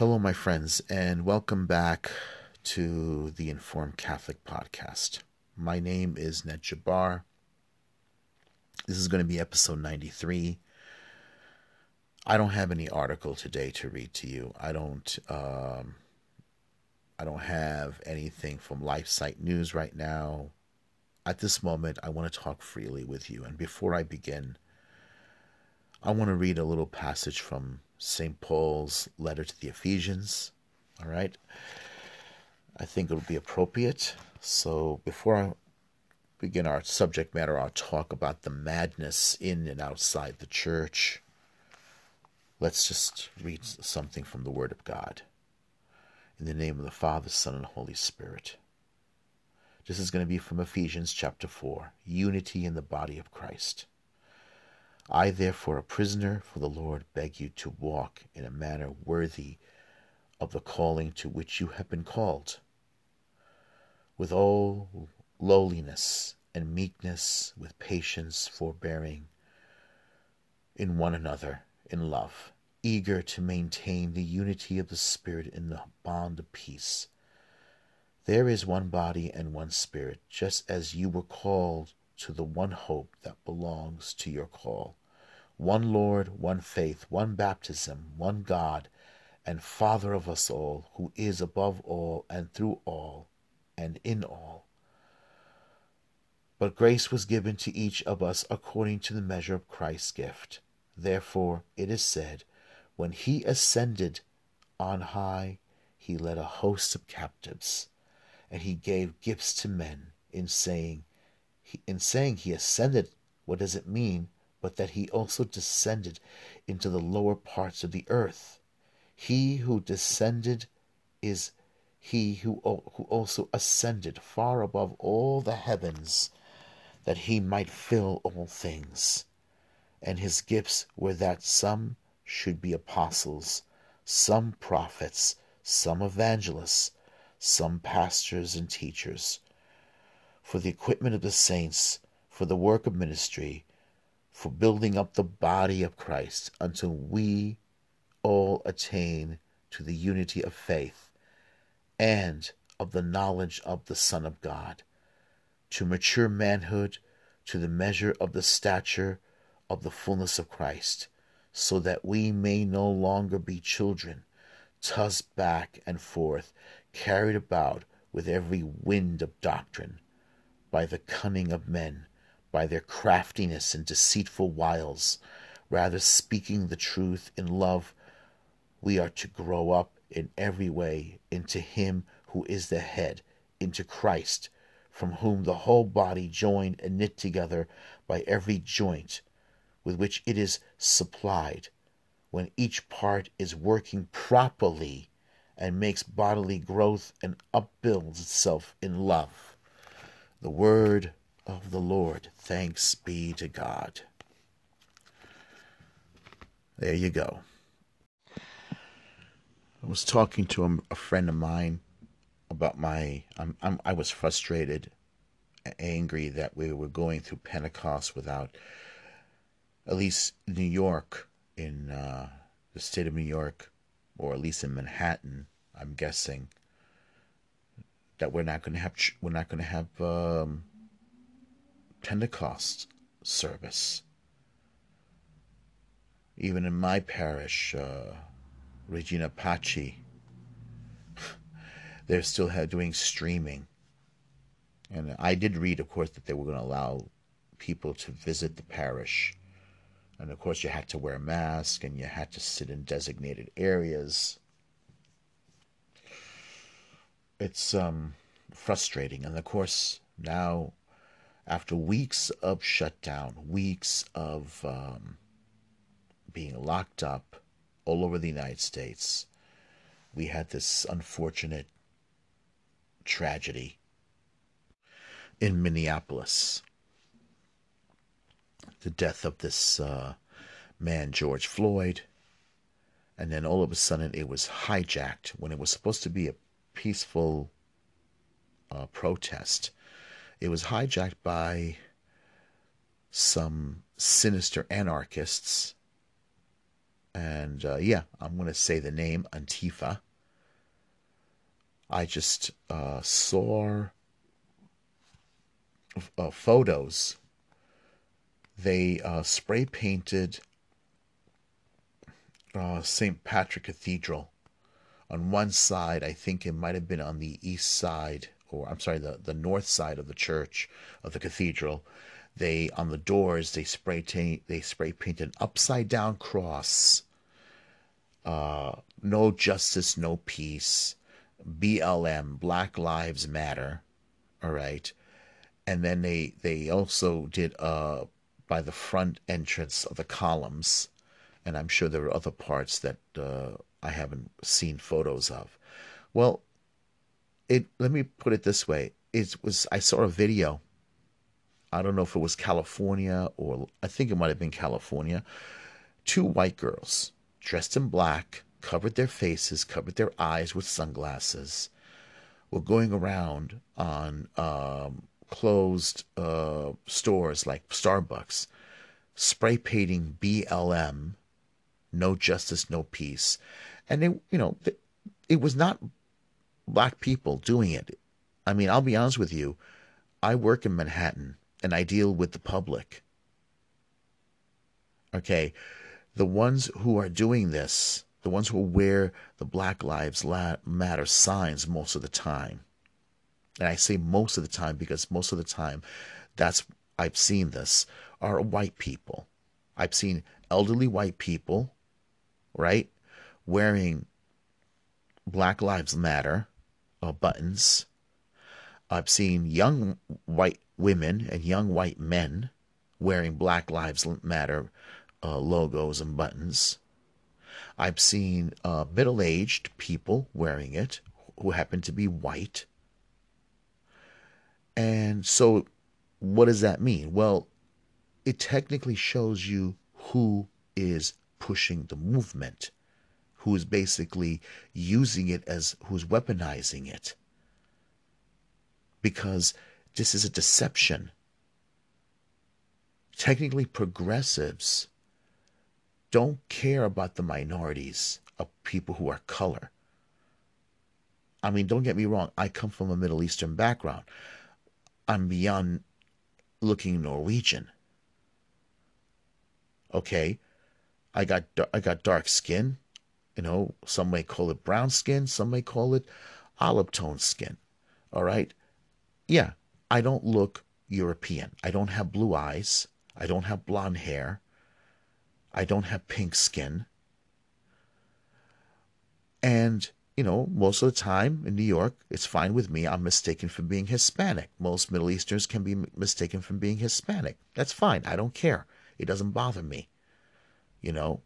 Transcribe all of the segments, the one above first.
Hello, my friends, and welcome back to the Informed Catholic Podcast. My name is Ned Jabbar. This is going to be episode 93. I don't have any article today to read to you. I don't. Um, I don't have anything from LifeSite News right now. At this moment, I want to talk freely with you. And before I begin, I want to read a little passage from St. Paul's letter to the Ephesians. All right. I think it would be appropriate. So before I begin our subject matter, I'll talk about the madness in and outside the church. Let's just read something from the Word of God. In the name of the Father, Son, and Holy Spirit. This is going to be from Ephesians chapter 4 Unity in the body of Christ. I, therefore, a prisoner for the Lord, beg you to walk in a manner worthy of the calling to which you have been called, with all lowliness and meekness, with patience, forbearing in one another in love eager to maintain the unity of the Spirit in the bond of peace. There is one body and one Spirit, just as you were called to the one hope that belongs to your call. One Lord, one faith, one baptism, one God, and Father of us all, who is above all and through all and in all. But grace was given to each of us according to the measure of Christ's gift. Therefore, it is said, when he ascended on high, he led a host of captives, and he gave gifts to men. In saying, in saying he ascended, what does it mean? But that he also descended into the lower parts of the earth. He who descended is he who, who also ascended far above all the heavens, that he might fill all things. And his gifts were that some should be apostles, some prophets, some evangelists, some pastors and teachers, for the equipment of the saints, for the work of ministry, for building up the body of Christ, until we all attain to the unity of faith and of the knowledge of the Son of God, to mature manhood, to the measure of the stature of the fullness of Christ so that we may no longer be children, tossed back and forth, carried about with every wind of doctrine, by the cunning of men, by their craftiness and deceitful wiles, rather speaking the truth in love, we are to grow up in every way into Him who is the head, into Christ, from whom the whole body joined and knit together by every joint with which it is supplied when each part is working properly and makes bodily growth and upbuilds itself in love. The word of the Lord. Thanks be to God. There you go. I was talking to a, friend of mine about my. I'm, I'm, I was frustrated, angry that we were going through Pentecost without at least New York, in uh, the state of New York, or at least in Manhattan, I'm guessing that we're not going to have we're not going to have um, Pentecost service. Even in my parish, uh, Regina Pace, they're still doing streaming. And I did read, of course, that they were going to allow people to visit the parish and of course, you had to wear a mask and you had to sit in designated areas. It's um, frustrating. And of course, now, after weeks of shutdown, weeks of um, being locked up all over the United States, we had this unfortunate tragedy in Minneapolis the death of this uh, man, George Floyd. And then all of a sudden it was hijacked when it was supposed to be a peaceful uh, protest. It was hijacked by some sinister anarchists And uh, yeah, I'm going to say the name Antifa. I just uh, saw uh, photos. They uh, spray painted uh, St. Patrick Cathedral. On one side, I think it might have been on the east side, or I'm sorry, the, the north side of the church of the cathedral. They on the doors they spray paint they spray paint an upside down cross. Uh, no justice, no peace. BLM, Black Lives Matter. All right, and then they they also did uh by the front entrance of the columns and I'm sure there are other parts that uh, I haven't seen photos of. Well, it let me put it this way: it was I saw a video. I don't know if it was California or I think it might have been California. Two white girls dressed in black, covered their faces, covered their eyes with sunglasses, were going around on um, closed uh, stores like Starbucks, spray painting BLM no justice, no peace. And it, you know, it was not black people doing it. I mean, I'll be honest with you. I work in Manhattan and I deal with the public. Okay. The ones who are doing this, the ones who wear the Black Lives Matter signs most of the time, and I say most of the time because most of the time that's I've seen this are white people. I've seen elderly white people right? Wearing Black Lives Matter uh, buttons. I've seen young white women and young white men wearing Black Lives Matter uh, logos and buttons. I've seen uh, middle aged people wearing it who happen to be white. And so, what does that mean? Well, it technically shows you who is pushing the movement, who is basically using it as who's weaponizing it. Because this is a deception. Technically, progressives don't care about the minorities of people who are color. I mean, don't get me wrong, I come from a Middle Eastern background. I'm beyond looking Norwegian. Okay? I got I got dark skin. You know, some may call it brown skin, some may call it olive tone skin. All right? Yeah, I don't look European. I don't have blue eyes. I don't have blonde hair. I don't have pink skin. And, you know, most of the time in New York, it's fine with me. I'm mistaken for being Hispanic. Most Middle Easterners can be mistaken for being Hispanic. That's fine. I don't care. It doesn't bother me you know.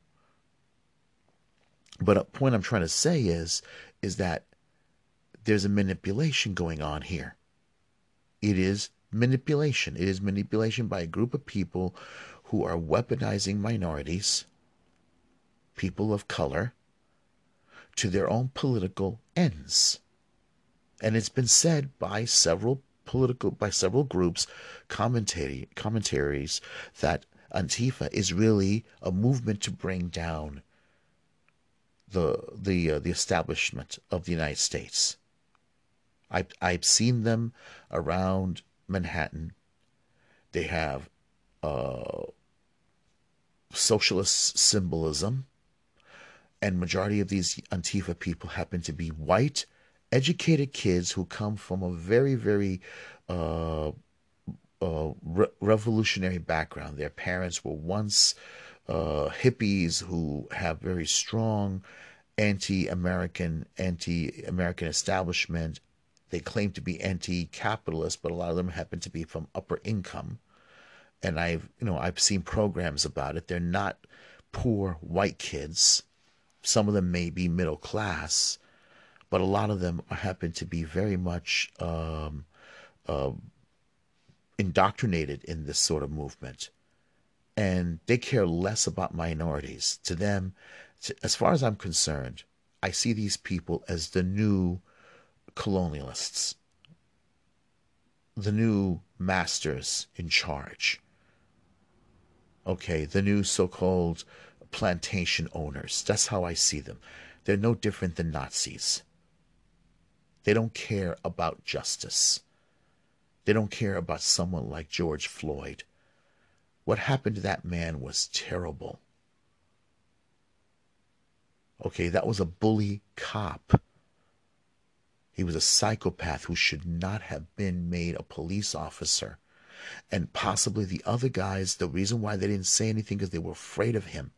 But a point I'm trying to say is is that there's a manipulation going on here. It is manipulation. It is manipulation by a group of people who are weaponizing minorities, people of color, to their own political ends. And it's been said by several political by several groups commentary commentaries that Antifa is really a movement to bring down the the uh, the establishment of the United States. I've I've seen them around Manhattan. They have uh, socialist symbolism, and majority of these Antifa people happen to be white, educated kids who come from a very very uh, re- revolutionary background. Their parents were once uh, hippies who have very strong anti-American, anti-American establishment. They claim to be anti-capitalist, but a lot of them happen to be from upper income. And I've, you know, I've seen programs about it. They're not poor white kids. Some of them may be middle class, but a lot of them happen to be very much um, uh, indoctrinated in this sort of movement. And they care less about minorities. To them, as far as I'm concerned, I see these people as the new colonialists, the new masters in charge. Okay, the new so called plantation owners. That's how I see them. They're no different than Nazis. They don't care about justice. They don't care about someone like George Floyd. What happened to that man was terrible. Okay, that was a bully cop. He was a psychopath who should not have been made a police officer. And possibly the other guys, the reason why they didn't say anything is they were afraid of him.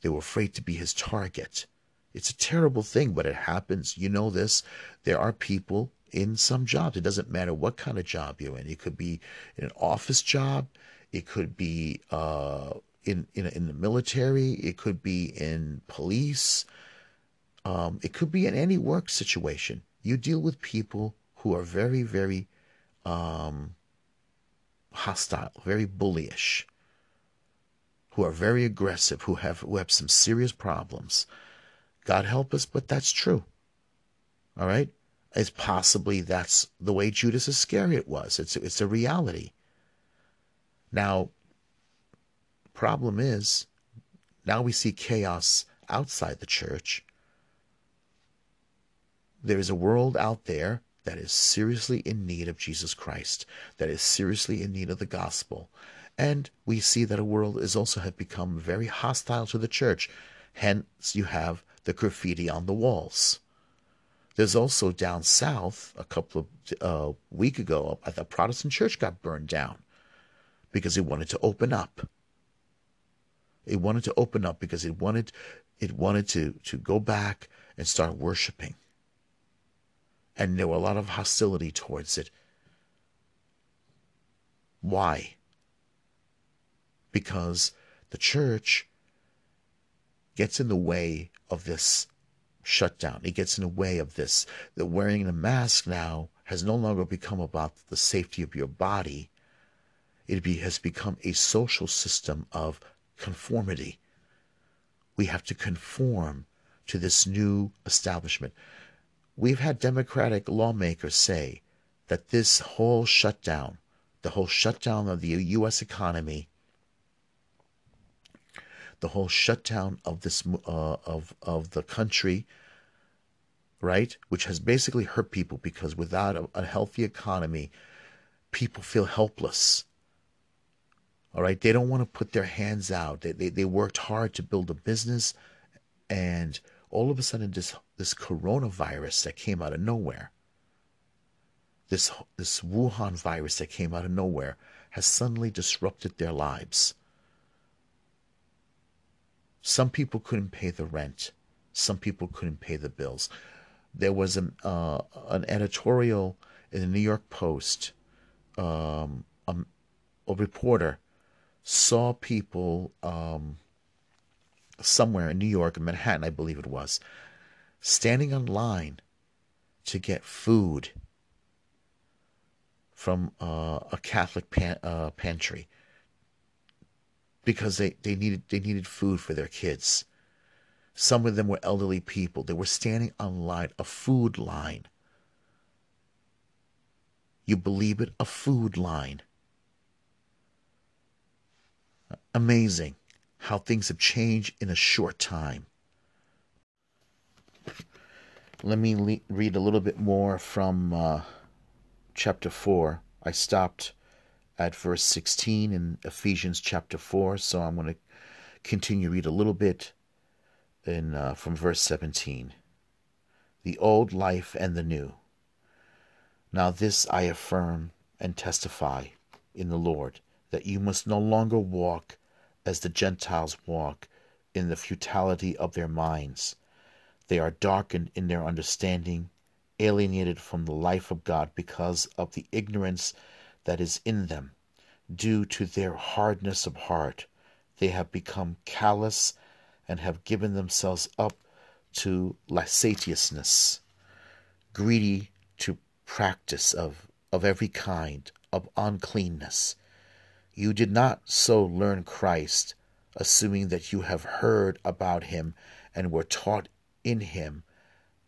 They were afraid to be his target. It's a terrible thing, but it happens. You know this. There are people in some jobs. It doesn't matter what kind of job you're in. It could be an office job. It could be uh, in, in in the military. It could be in police. Um, it could be in any work situation. You deal with people who are very, very um, hostile, very bullyish, who are very aggressive, who have who have some serious problems. God help us, but that's true. All right? It's possibly that's the way Judas Iscariot was. It's it's a reality. Now, problem is, now we see chaos outside the church. There is a world out there that is seriously in need of Jesus Christ, that is seriously in need of the gospel. And we see that a world is also have become very hostile to the church. Hence, you have the graffiti on the walls. There's also down south, a couple of uh, week ago, a Protestant church got burned down because it wanted to open up. It wanted to open up because it wanted it wanted to to go back and start worshiping. And there were a lot of hostility towards it. Why? Because the church gets in the way of this shutdown. It gets in the way of this. The wearing a mask now has no longer become about the safety of your body. It has become a social system of conformity. We have to conform to this new establishment. We've had Democratic lawmakers say that this whole shutdown, the whole shutdown of the U.S. economy, the whole shutdown of this uh, of of the country, right? Which has basically hurt people because without a, a healthy economy, people feel helpless. All right, they don't want to put their hands out. They, they they worked hard to build a business, and all of a sudden, this this coronavirus that came out of nowhere, this this Wuhan virus that came out of nowhere, has suddenly disrupted their lives. Some people couldn't pay the rent. Some people couldn't pay the bills. There was an, uh, an editorial in the New York Post. Um, a, a, reporter saw people um, somewhere in New York, in Manhattan, I believe it was, standing on line to get food from uh, a Catholic pan, uh, pantry because they, they needed they needed food for their kids. Some of them were elderly people. They were standing on line, a food line. You believe it? A food line. Amazing how things have changed in a short time. Let me le- read a little bit more from uh, chapter 4. I stopped at verse 16 in Ephesians chapter 4. So I'm going to continue to read a little bit in uh, from verse 17. The old life and the new. Now this I affirm and testify in the Lord that you must no longer walk as the Gentiles walk in the futility of their minds. They are darkened in their understanding, alienated from the life of God because of the ignorance that is in them. Due to their hardness of heart, they have become callous and have given themselves up to licentiousness, greedy to practice of, of every kind of uncleanness. You did not so learn Christ, assuming that you have heard about him and were taught in him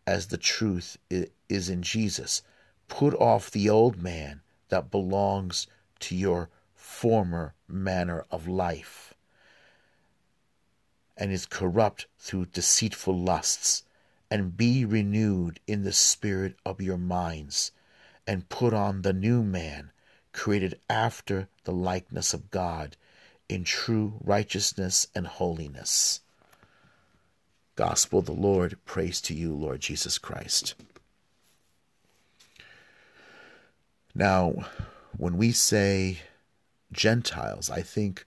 as the truth is in Jesus. Put off the old man that belongs to your former manner of life. and is corrupt through deceitful lusts, and be renewed in the spirit of your minds, and put on the new man, created after the likeness of God, in true righteousness and holiness. Gospel of the Lord, praise to you, Lord Jesus Christ. Now, when we say Gentiles, I think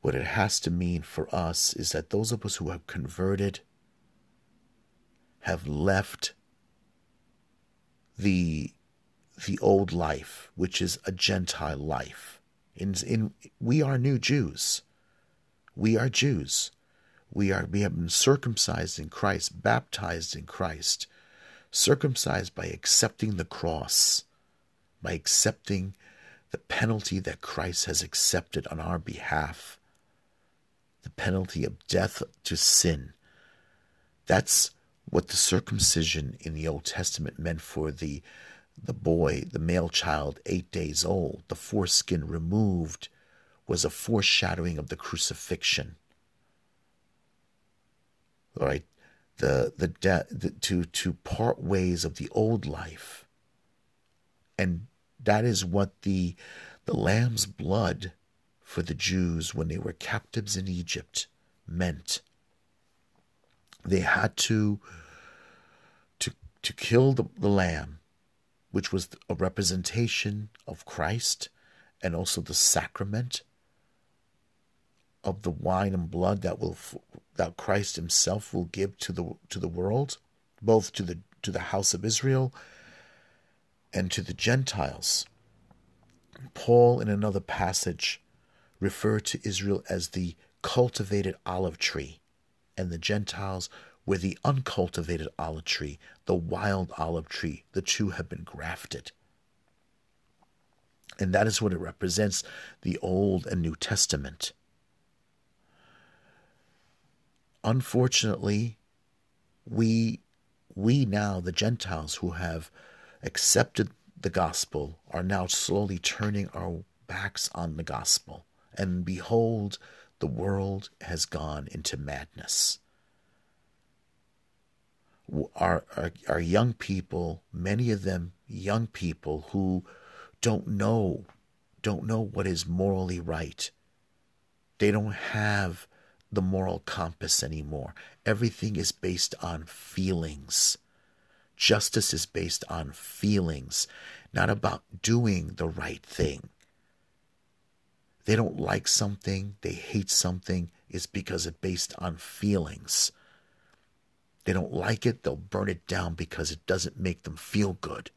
what it has to mean for us is that those of us who have converted have left the the old life, which is a Gentile life. In, in we are new Jews. We are Jews. We are we have been circumcised in Christ, baptized in Christ, circumcised by accepting the cross, by accepting the penalty that Christ has accepted on our behalf the penalty of death to sin. That's what the circumcision in the Old Testament meant for the the boy, the male child, eight days old. The foreskin removed was a foreshadowing of the crucifixion. All right, the the, de- the to to part ways of the old life, and that is what the the lamb's blood for the Jews when they were captives in Egypt meant. They had to to to kill the, the lamb, which was a representation of Christ and also the sacrament of the wine and blood that will that Christ himself will give to the to the world, both to the to the house of Israel and to the Gentiles. Paul in another passage referred to Israel as the cultivated olive tree, and the Gentiles were the uncultivated olive tree, the wild olive tree. The two have been grafted. And that is what it represents the Old and New Testament. Unfortunately, we we now, the Gentiles who have accepted the gospel, are now slowly turning our backs on the gospel and behold, the world has gone into madness. Our, our, our young people, many of them young people who don't know, don't know what is morally right. They don't have the moral compass anymore. Everything is based on feelings. Justice is based on feelings, not about doing the right thing they don't like something, they hate something, is because it's based on feelings. They don't like it, they'll burn it down because it doesn't make them feel good.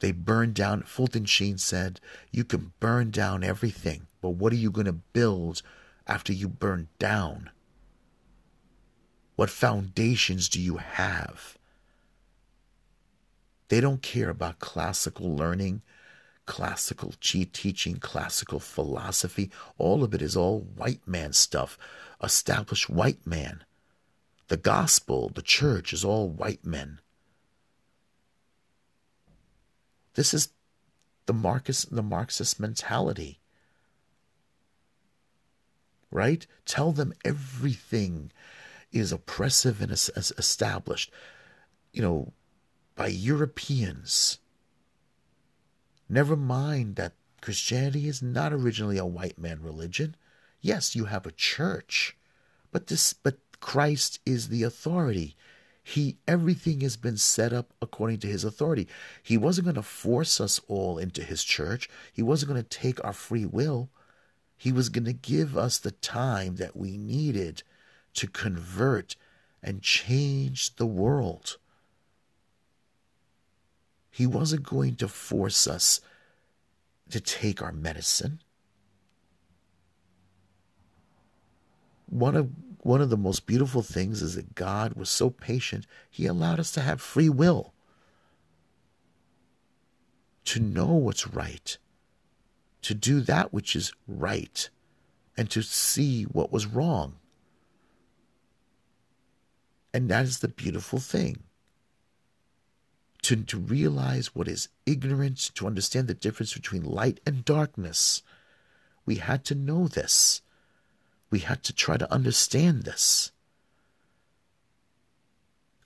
They burn down, Fulton Sheen said, you can burn down everything, but what are you going to build after you burn down? What foundations do you have? They don't care about classical learning classical chi teaching, classical philosophy, all of it is all white man stuff, established white man. The gospel, the church is all white men. This is the Marxist, the Marxist mentality. Right? Tell them everything is oppressive and established, you know, by Europeans Never mind that Christianity is not originally a white man religion. Yes, you have a church, but this but Christ is the authority. He everything has been set up according to his authority. He wasn't going to force us all into his church. He wasn't going to take our free will. He was going to give us the time that we needed to convert and change the world. He wasn't going to force us to take our medicine. One of one of the most beautiful things is that God was so patient, he allowed us to have free will. To know what's right, to do that which is right, and to see what was wrong. And that is the beautiful thing to, to realize what is ignorance, to understand the difference between light and darkness. We had to know this. We had to try to understand this.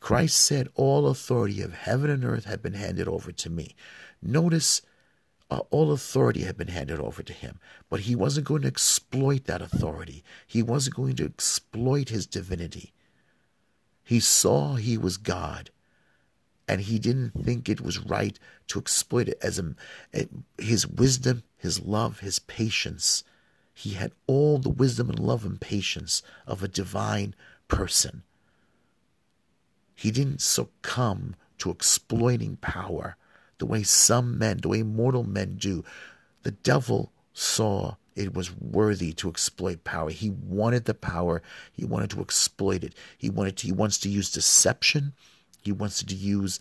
Christ said, All authority of heaven and earth had been handed over to me. Notice, uh, all authority had been handed over to him, but he wasn't going to exploit that authority. He wasn't going to exploit his divinity. He saw he was God, and he didn't think it was right to exploit it as a, his wisdom, his love, his patience. He had all the wisdom and love and patience of a divine person. He didn't succumb to exploiting power the way some men, the way mortal men do. The devil saw it was worthy to exploit power. He wanted the power. He wanted to exploit it. He wanted to, he wants to use deception. He wants to use,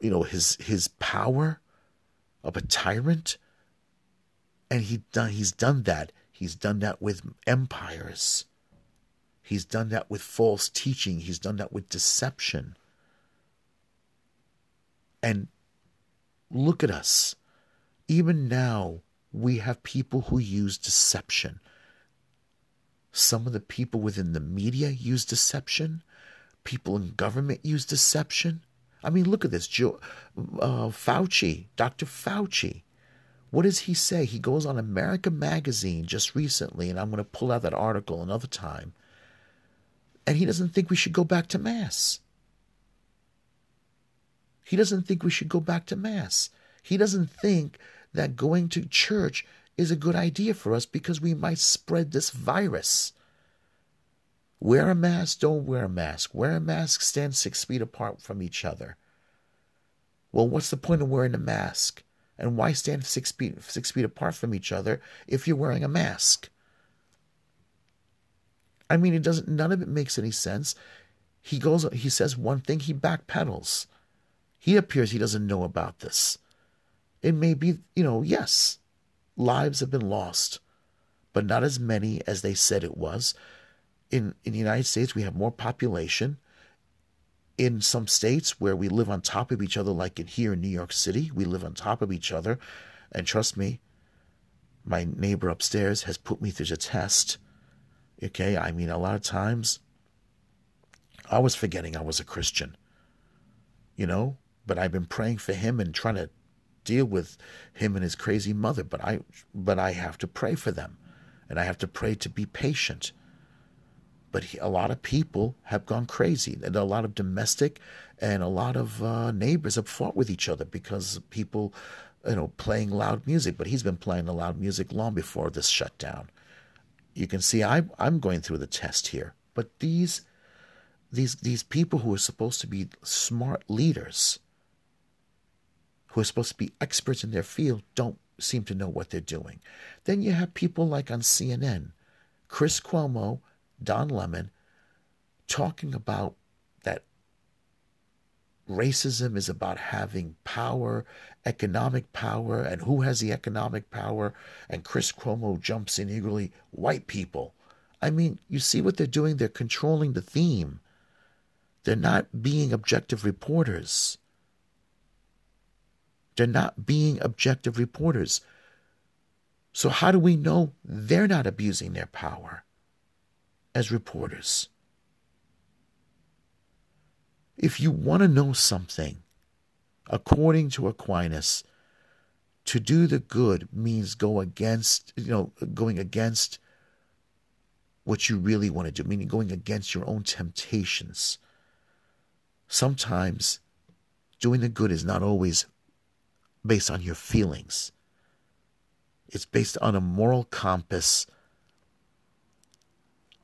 you know, his his power of a tyrant. And he done he's done that. He's done that with empires. He's done that with false teaching. He's done that with deception. And look at us. Even now, we have people who use deception. Some of the people within the media use deception. People in government use deception. I mean, look at this. Joe, uh, Fauci, Dr. Fauci. What does he say? He goes on America Magazine just recently, and I'm going to pull out that article another time and he doesn't think we should go back to Mass. He doesn't think we should go back to Mass. He doesn't think that going to church is a good idea for us because we might spread this virus. Wear a mask, don't wear a mask. Wear a mask, stand six feet apart from each other. Well, what's the point of wearing a mask? And why stand six feet, six feet apart from each other if you're wearing a mask? I mean, it doesn't. None of it makes any sense. He goes. He says one thing. He backpedals. He appears he doesn't know about this. It may be, you know, yes, lives have been lost, but not as many as they said it was. In in the United States, we have more population. In some states where we live on top of each other, like in here in New York City, we live on top of each other. And trust me, my neighbor upstairs has put me through the test Okay, I mean, a lot of times I was forgetting I was a Christian, you know, but I've been praying for him and trying to deal with him and his crazy mother. But I, but I have to pray for them, and I have to pray to be patient. But he, a lot of people have gone crazy, and a lot of domestic and a lot of uh, neighbors have fought with each other because people, you know, playing loud music. But he's been playing the loud music long before this shutdown you can see I, I'm going through the test here. But these, these, these people who are supposed to be smart leaders, who are supposed to be experts in their field, don't seem to know what they're doing. Then you have people like on CNN, Chris Cuomo, Don Lemon, talking about that racism is about having power, economic power, and who has the economic power. And Chris Cuomo jumps in eagerly white people. I mean, you see what they're doing? They're controlling the theme. They're not being objective reporters. They're not being objective reporters. So, how do we know they're not abusing their power as reporters? If you want to know something, according to Aquinas, to do the good means go against, you know, going against what you really want to do, meaning going against your own temptations. Sometimes doing the good is not always based on your feelings. It's based on a moral compass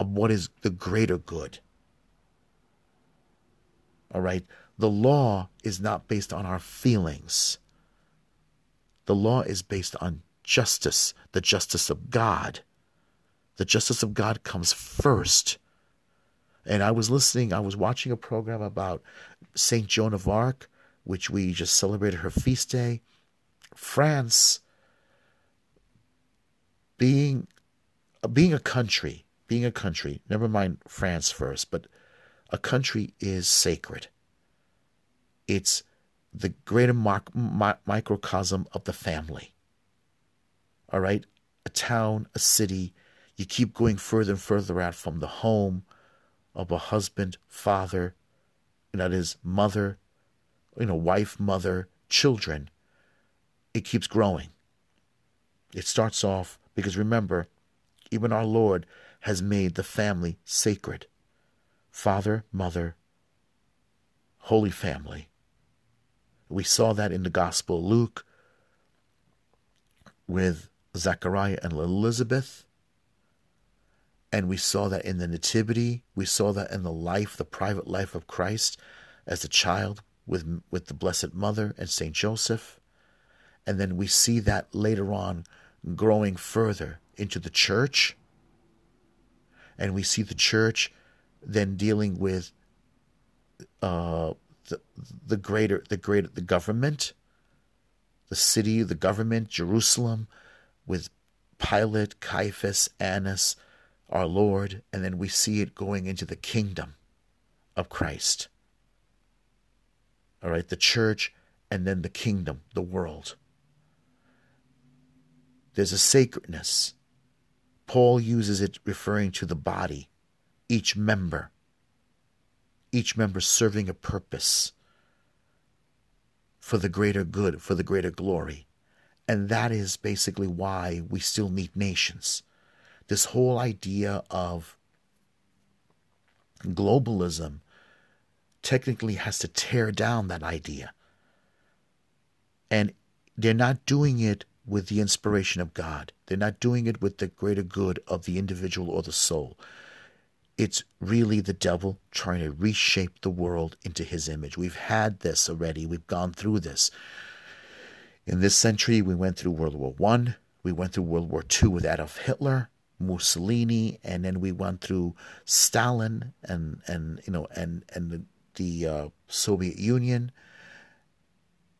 of what is the greater good. All right? The law is not based on our feelings. The law is based on justice, the justice of God. The justice of God comes first. And I was listening, I was watching a program about St. Joan of Arc, which we just celebrated her feast day. France being being a country, being a country, never mind France first, but a country is sacred. It's the greater microcosm of the family. All right? a town, a city. You keep going further and further out from the home of a husband, father, that is mother, you know, wife, mother, children. It keeps growing. It starts off because remember, even our Lord has made the family sacred. Father, mother, holy family. We saw that in the Gospel Luke with Zechariah and Elizabeth. And we saw that in the Nativity. We saw that in the life, the private life of Christ as a child with, with the Blessed Mother and St. Joseph. And then we see that later on growing further into the church. And we see the church then dealing with uh, the, the greater, the greater, the government, the city, the government, Jerusalem, with Pilate, Caiaphas, Annas, our Lord, and then we see it going into the kingdom of Christ. All right, the church and then the kingdom, the world. There's a sacredness. Paul uses it referring to the body, each member, each member serving a purpose for the greater good, for the greater glory. And that is basically why we still need nations. This whole idea of globalism technically has to tear down that idea. And they're not doing it with the inspiration of God. They're not doing it with the greater good of the individual or the soul. It's really the devil trying to reshape the world into his image. We've had this already. We've gone through this. In this century, we went through World War One. We went through World War Two with Adolf Hitler, Mussolini, and then we went through Stalin and and you know and and the, the uh, Soviet Union.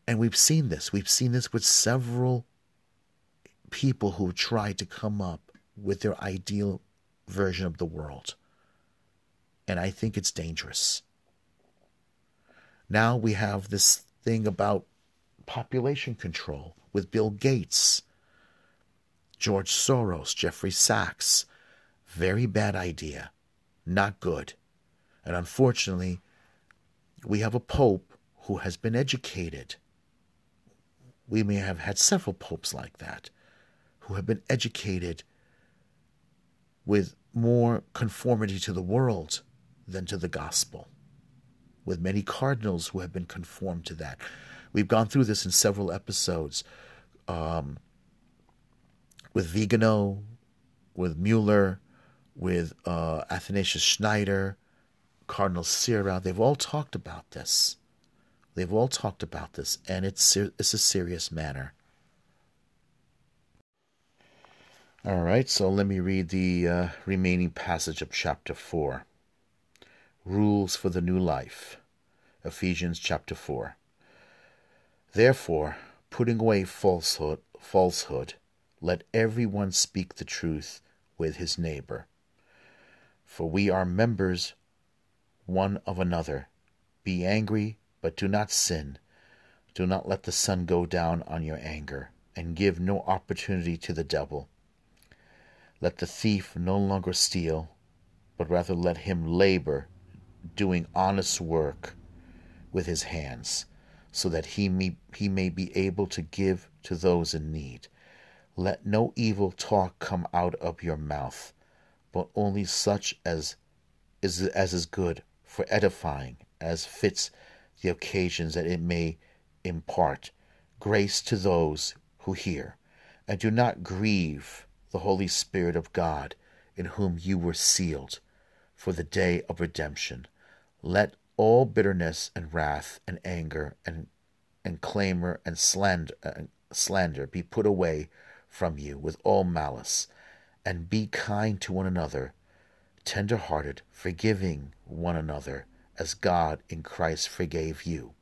And we've seen this. We've seen this with several people who tried to come up with their ideal version of the world. And I think it's dangerous. Now we have this thing about population control with Bill Gates, George Soros, Jeffrey Sachs. Very bad idea. Not good. And unfortunately, we have a pope who has been educated. We may have had several popes like that who have been educated with more conformity to the world than to the gospel, with many cardinals who have been conformed to that. We've gone through this in several episodes um, with Vigano, with Mueller, with uh, Athanasius Schneider, Cardinal Sarah. They've all talked about this. They've all talked about this, and it's it's a serious matter. All right, so let me read the uh, remaining passage of chapter 4. Rules for the New Life. Ephesians chapter 4. Therefore, putting away falsehood, falsehood, let everyone speak the truth with his neighbor. For we are members one of another. Be angry, but do not sin. Do not let the sun go down on your anger, and give no opportunity to the devil. Let the thief no longer steal, but rather let him labor, doing honest work with his hands, so that he may, he may be able to give to those in need. Let no evil talk come out of your mouth, but only such as is as is good for edifying, as fits the occasions that it may impart grace to those who hear. And do not grieve the Holy Spirit of God, in whom you were sealed for the day of redemption. Let all bitterness and wrath and anger and and clamor and slander, uh, slander be put away from you with all malice, and be kind to one another, tender hearted, forgiving one another, as God in Christ forgave you.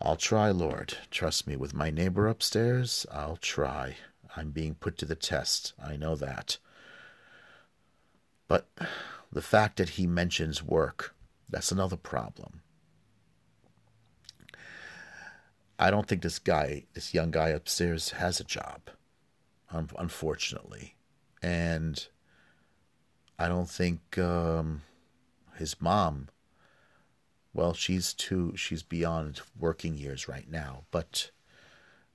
I'll try, Lord. Trust me, with my neighbor upstairs, I'll try. I'm being put to the test. I know that. But the fact that he mentions work, that's another problem. I don't think this guy, this young guy upstairs, has a job. unfortunately. And I don't think um, his mom, well, she's too, she's beyond working years right now. But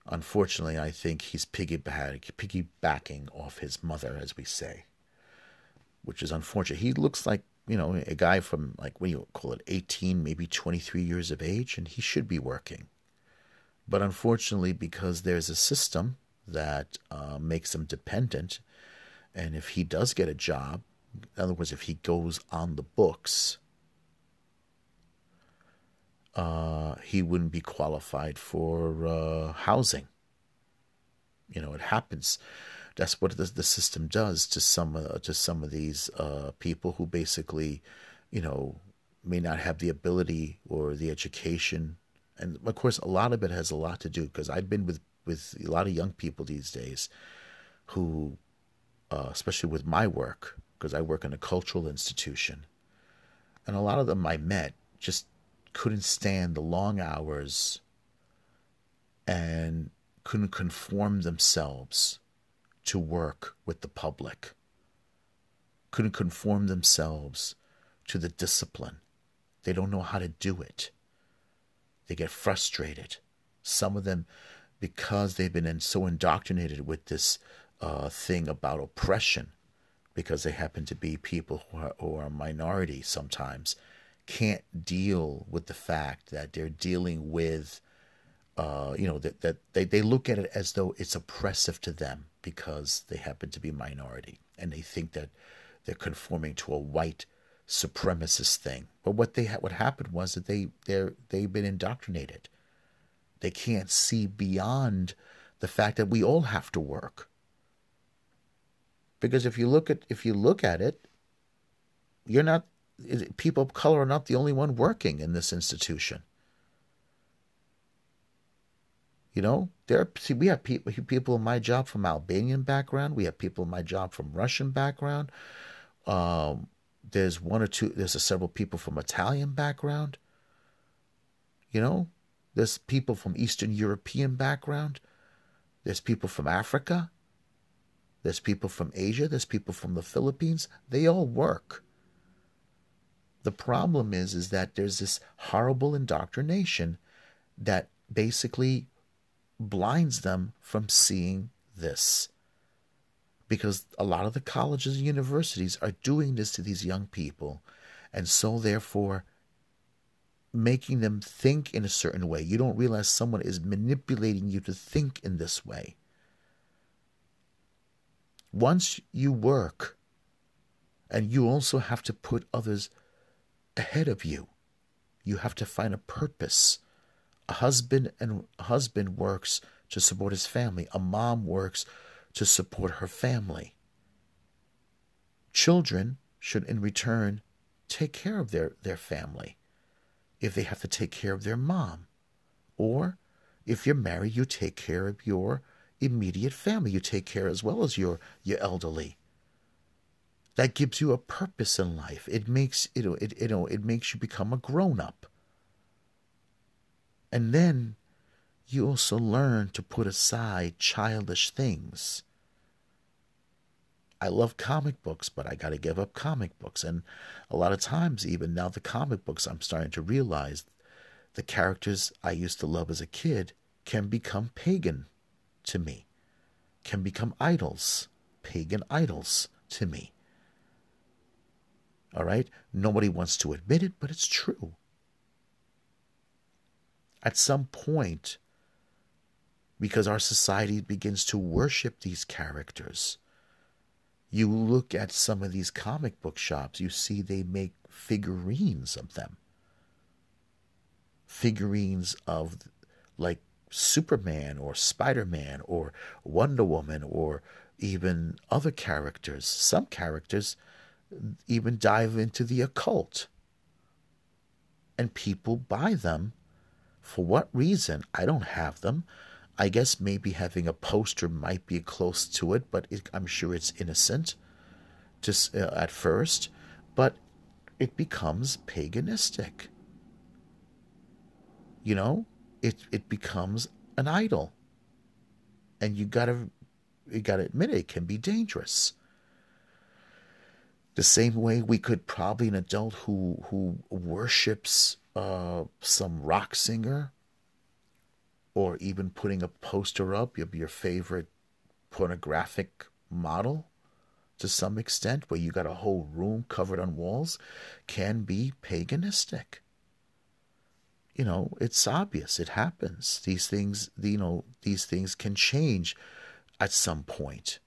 unfortunately, I think he's piggyback, piggybacking off his mother, as we say, which is unfortunate. He looks like, you know, a guy from like, what do you call it, 18, maybe 23 years of age, and he should be working. But unfortunately, because there's a system that uh, makes him dependent, and if he does get a job, in other words, if he goes on the books, uh, he wouldn't be qualified for uh, housing. You know, it happens. That's what the, the system does to some uh, to some of these uh, people who basically, you know, may not have the ability or the education, and of course, a lot of it has a lot to do because I've been with with a lot of young people these days, who, uh, especially with my work, because I work in a cultural institution, and a lot of them I met just couldn't stand the long hours and couldn't conform themselves to work with the public, couldn't conform themselves to the discipline. They don't know how to do it. They get frustrated. Some of them, because they've been so indoctrinated with this uh, thing about oppression, because they happen to be people who are, who are minority sometimes, can't deal with the fact that they're dealing with, uh, you know, that, that they, they look at it as though it's oppressive to them because they happen to be minority and they think that they're conforming to a white supremacist thing. But what they ha- what happened was that they they're they've been indoctrinated. They can't see beyond the fact that we all have to work. Because if you look at if you look at it, you're not people of color are not the only one working in this institution. You know, there see, we have people people in my job from Albanian background. We have people in my job from Russian background. Um, there's one or two. There's several people from Italian background. You know, there's people from Eastern European background. There's people from Africa. There's people from Asia. There's people from the Philippines. They all work. The problem is, is that there's this horrible indoctrination that basically blinds them from seeing this. Because a lot of the colleges and universities are doing this to these young people, and so therefore making them think in a certain way. You don't realize someone is manipulating you to think in this way. Once you work, and you also have to put others ahead of you. You have to find a purpose. A husband and a husband works to support his family. A mom works to support her family. Children should in return take care of their, their family if they have to take care of their mom. Or if you're married, you take care of your immediate family. You take care as well as your, your elderly that gives you a purpose in life. It makes you know it you know it makes you become a grown up. And then you also learn to put aside childish things. I love comic books, but I got to give up comic books. And a lot of times, even now, the comic books, I'm starting to realize the characters I used to love as a kid can become pagan to me, can become idols, pagan idols to me. All right? Nobody wants to admit it, but it's true. At some point, because our society begins to worship these characters, you look at some of these comic book shops, you see they make figurines of them. Figurines of like Superman or Spider Man or Wonder Woman or even other characters. Some characters even dive into the occult. And people buy them. For what reason? I don't have them. I guess maybe having a poster might be close to it, but it, I'm sure it's innocent just uh, at first. But it becomes paganistic. You know, it it becomes an idol. And you got to you got to admit it, it can be dangerous. The same way we could probably an adult who who worships uh, some rock singer, or even putting a poster up of your favorite pornographic model to some extent, where you got a whole room covered on walls, can be paganistic. You know, it's obvious. It happens. These things, you know, these things can change at some point,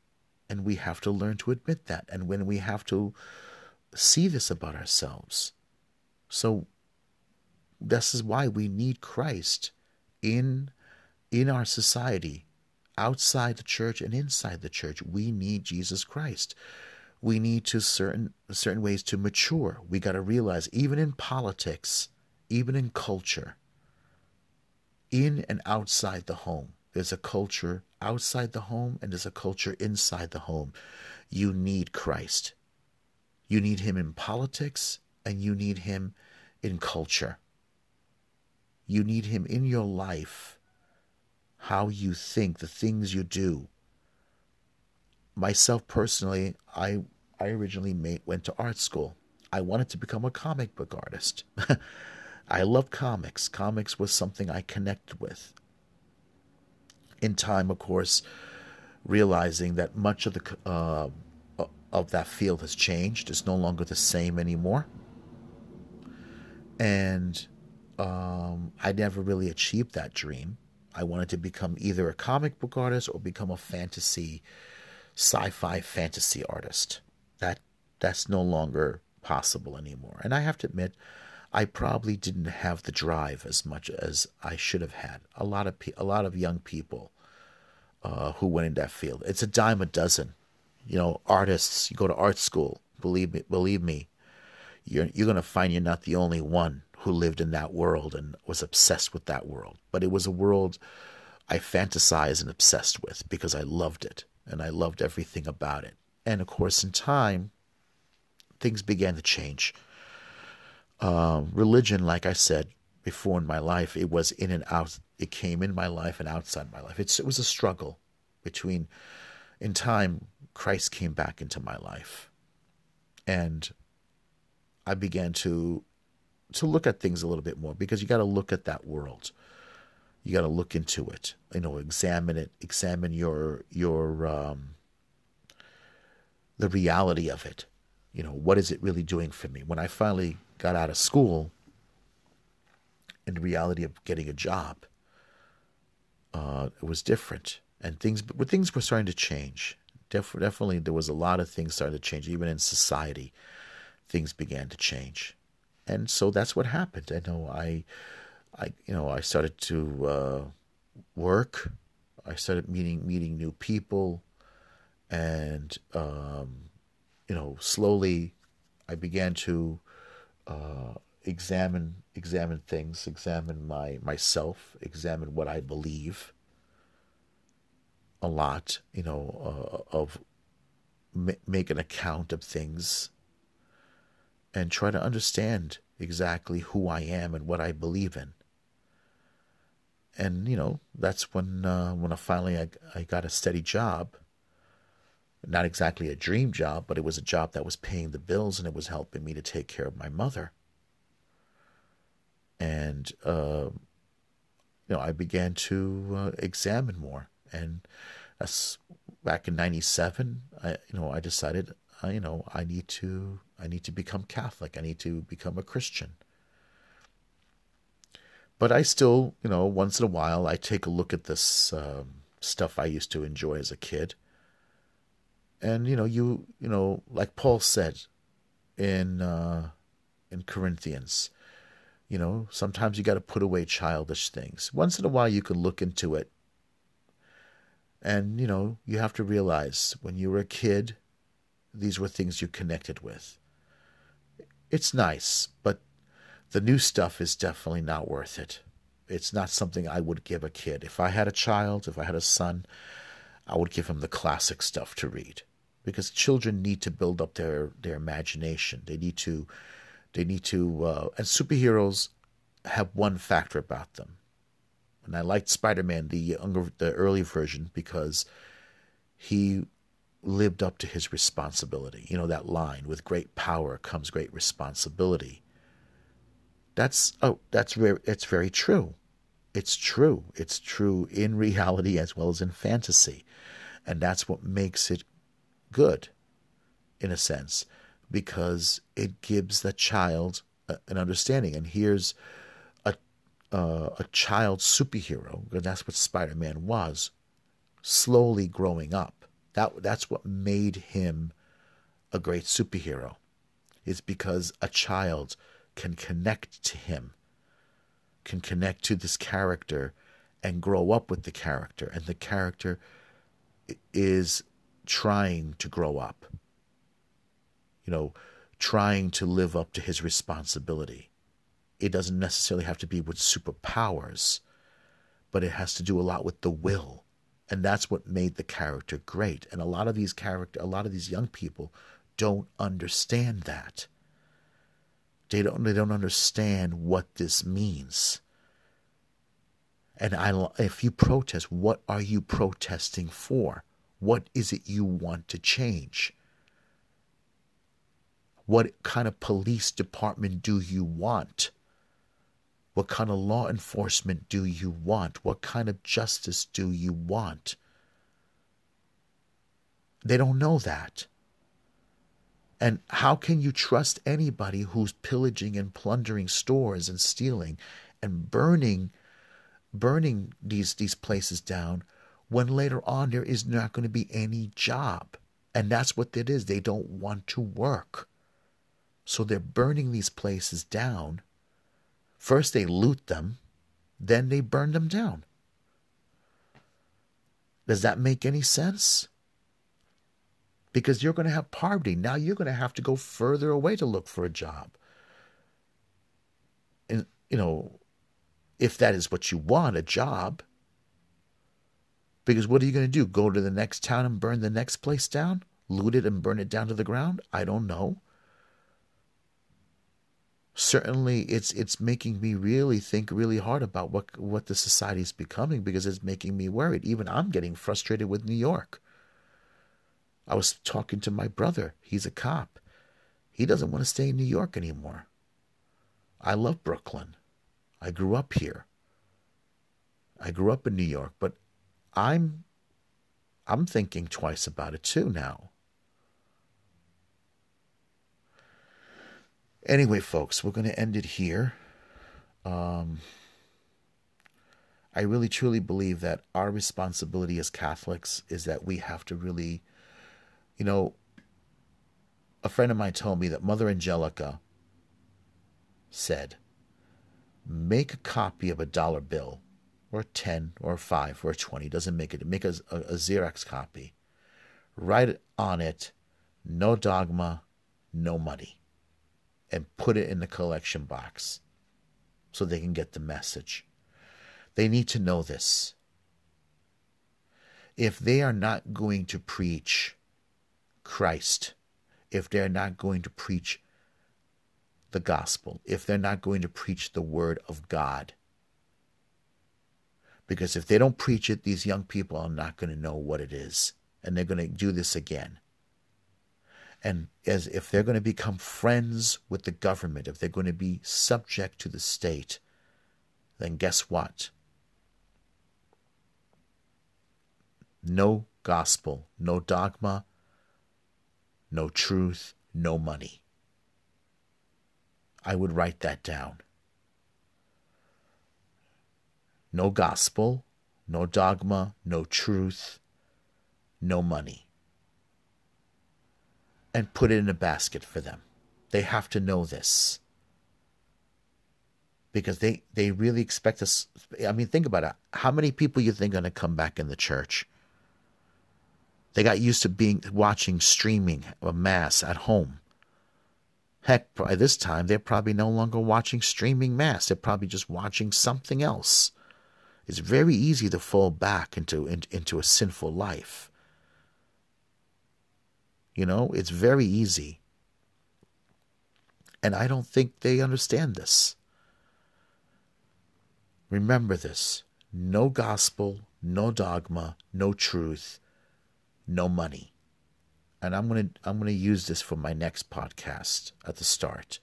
and we have to learn to admit that. And when we have to see this about ourselves, so this is why we need Christ in in our society outside the church and inside the church. We need Jesus Christ. We need to certain certain ways to mature. We got to realize even in politics, even in culture, in and outside the home, there's a culture outside the home and there's a culture inside the home. You need Christ. You need him in politics and you need him in culture. You need him in your life how you think, the things you do. Myself personally, I I originally made, went to art school. I wanted to become a comic book artist. I love comics. Comics was something I connected with. In time, of course, realizing that much of the uh, of that field has changed. It's no longer the same anymore. And um, I never really achieved that dream. I wanted to become either a comic book artist or become a fantasy, sci-fi fantasy artist. That that's no longer possible anymore. And I have to admit, I probably didn't have the drive as much as I should have had. A lot of pe- a lot of young people uh, who went in that field. It's a dime a dozen. You know, artists. You go to art school. Believe me. Believe me. You're you're gonna find you're not the only one who lived in that world and was obsessed with that world. But it was a world I fantasized and obsessed with because I loved it and I loved everything about it. And of course, in time, things began to change. Uh, religion, like I said before in my life, it was in and out. It came in my life and outside my life. It's, it was a struggle between, in time, Christ came back into my life. And I began to to look at things a little bit more because you got to look at that world. You got to look into it. You know, examine it. Examine your your um, the reality of it. You know, what is it really doing for me? When I finally got out of school, and the reality of getting a job, uh, it was different, and things but things were starting to change. Def- definitely, there was a lot of things starting to change, even in society. Things began to change and so that's what happened. I know I, I you know I started to uh, work. I started meeting meeting new people, and um, you know slowly I began to uh, examine examine things, examine my myself, examine what I believe. A lot, you know, uh, of make an account of things and try to understand exactly who I am and what I believe in. And you know that's when uh, when I finally I, I got a steady job. Not exactly a dream job, but it was a job that was paying the bills and it was helping me to take care of my mother. And uh, you know I began to uh, examine more, and that's back in '97. I you know I decided you know, I need to I need to become Catholic. I need to become a Christian. But I still, you know, once in a while, I take a look at this um, stuff I used to enjoy as a kid. And you know, you you know, like Paul said in uh, in Corinthians, you know, sometimes you got to put away childish things. Once in a while, you can look into it. And, you know, you have to realize when you were a kid, these were things you connected with. It's nice, but the new stuff is definitely not worth it. It's not something I would give a kid. If I had a child, if I had a son, I would give him the classic stuff to read because children need to build up their, their imagination. They need to, they need to, uh, and superheroes have one factor about them. And I liked Spider Man, the younger, the early version, because he lived up to his responsibility. You know that line, with great power comes great responsibility. That's oh, that's very it's very true. It's true. It's true in reality as well as in fantasy. And that's what makes it good, in a sense, because it gives the child an understanding. And here's a, uh, a child superhero, because that's what Spider Man was, slowly growing up. That, that's what made him a great superhero, is because a child can connect to him can connect to this character and grow up with the character, and the character is trying to grow up. You know, trying to live up to his responsibility. It doesn't necessarily have to be with superpowers, but it has to do a lot with the will. And that's what made the character great. And a lot of these character a lot of these young people don't understand that. They don't they don't understand what this means. And I, if you protest, what are you protesting for? What is it you want to change? What kind of police department do you want? What kind of law enforcement do you want? What kind of justice do you want? They don't know that. And how can you trust anybody who's pillaging and plundering stores and stealing and burning burning these these places down when later on there is not going to be any job. And that's what it is. They don't want to work. So they're burning these places down. First they loot them, then they burn them down. Does that make any sense? Because you're going to have poverty. Now you're going to have to go further away to look for a job. And, you know, if that is what you want, a job. Because what are you going to do? Go to the next town and burn the next place down? Loot it and burn it down to the ground? I don't know. Certainly, it's it's making me really think really hard about what what the society is becoming because it's making me worried. Even I'm getting frustrated with New York. I was talking to my brother. He's a cop. He doesn't want to stay in New York anymore. I love Brooklyn. I grew up here. I grew up in New York, but I'm I'm thinking twice about it too now. Anyway, folks, we're going to end it here. Um, I really truly believe that our responsibility as Catholics is that we have to really, you know, a friend of mine told me that Mother Angelica said, make a copy of a dollar bill or a 10 or a 5 or a 20 doesn't make it make a, a, a xerox copy write on it no dogma no money and put it in the collection box so they can get the message they need to know this if they are not going to preach christ if they're not going to preach the gospel if they're not going to preach the word of God. Because if they don't preach it, these young people are not going to know what it is. And they're going to do this again. And as if they're going to become friends with the government, if they're going to be subject to the state, then guess what? No gospel, no dogma, no truth, no money. I would write that down. No gospel, no dogma, no truth, no money. And put it in a basket for them. They have to know this. Because they, they really expect us. I mean, think about it. How many people you think are going to come back in the church? They got used to being watching streaming a mass at home. Heck, by this time, they're probably no longer watching streaming mass. They're probably just watching something else. It's very easy to fall back into, in, into a sinful life. You know, it's very easy. And I don't think they understand this. Remember this no gospel, no dogma, no truth, no money. And I'm going to I'm going to use this for my next podcast at the start.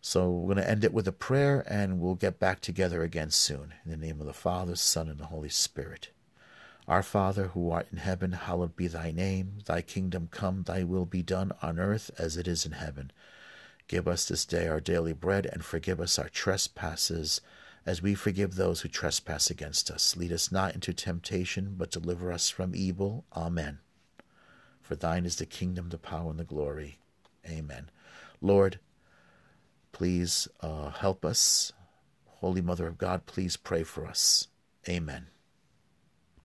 So we're going to end it with a prayer and we'll get back together again soon. In the name of the Father, Son, and the Holy Spirit. Our Father, who art in heaven, hallowed be thy name. Thy kingdom come, thy will be done on earth as it is in heaven. Give us this day our daily bread and forgive us our trespasses as we forgive those who trespass against us. Lead us not into temptation, but deliver us from evil. Amen. For thine is the kingdom, the power, and the glory. Amen. Lord, Please uh, help us. Holy Mother of God, please pray for us. Amen.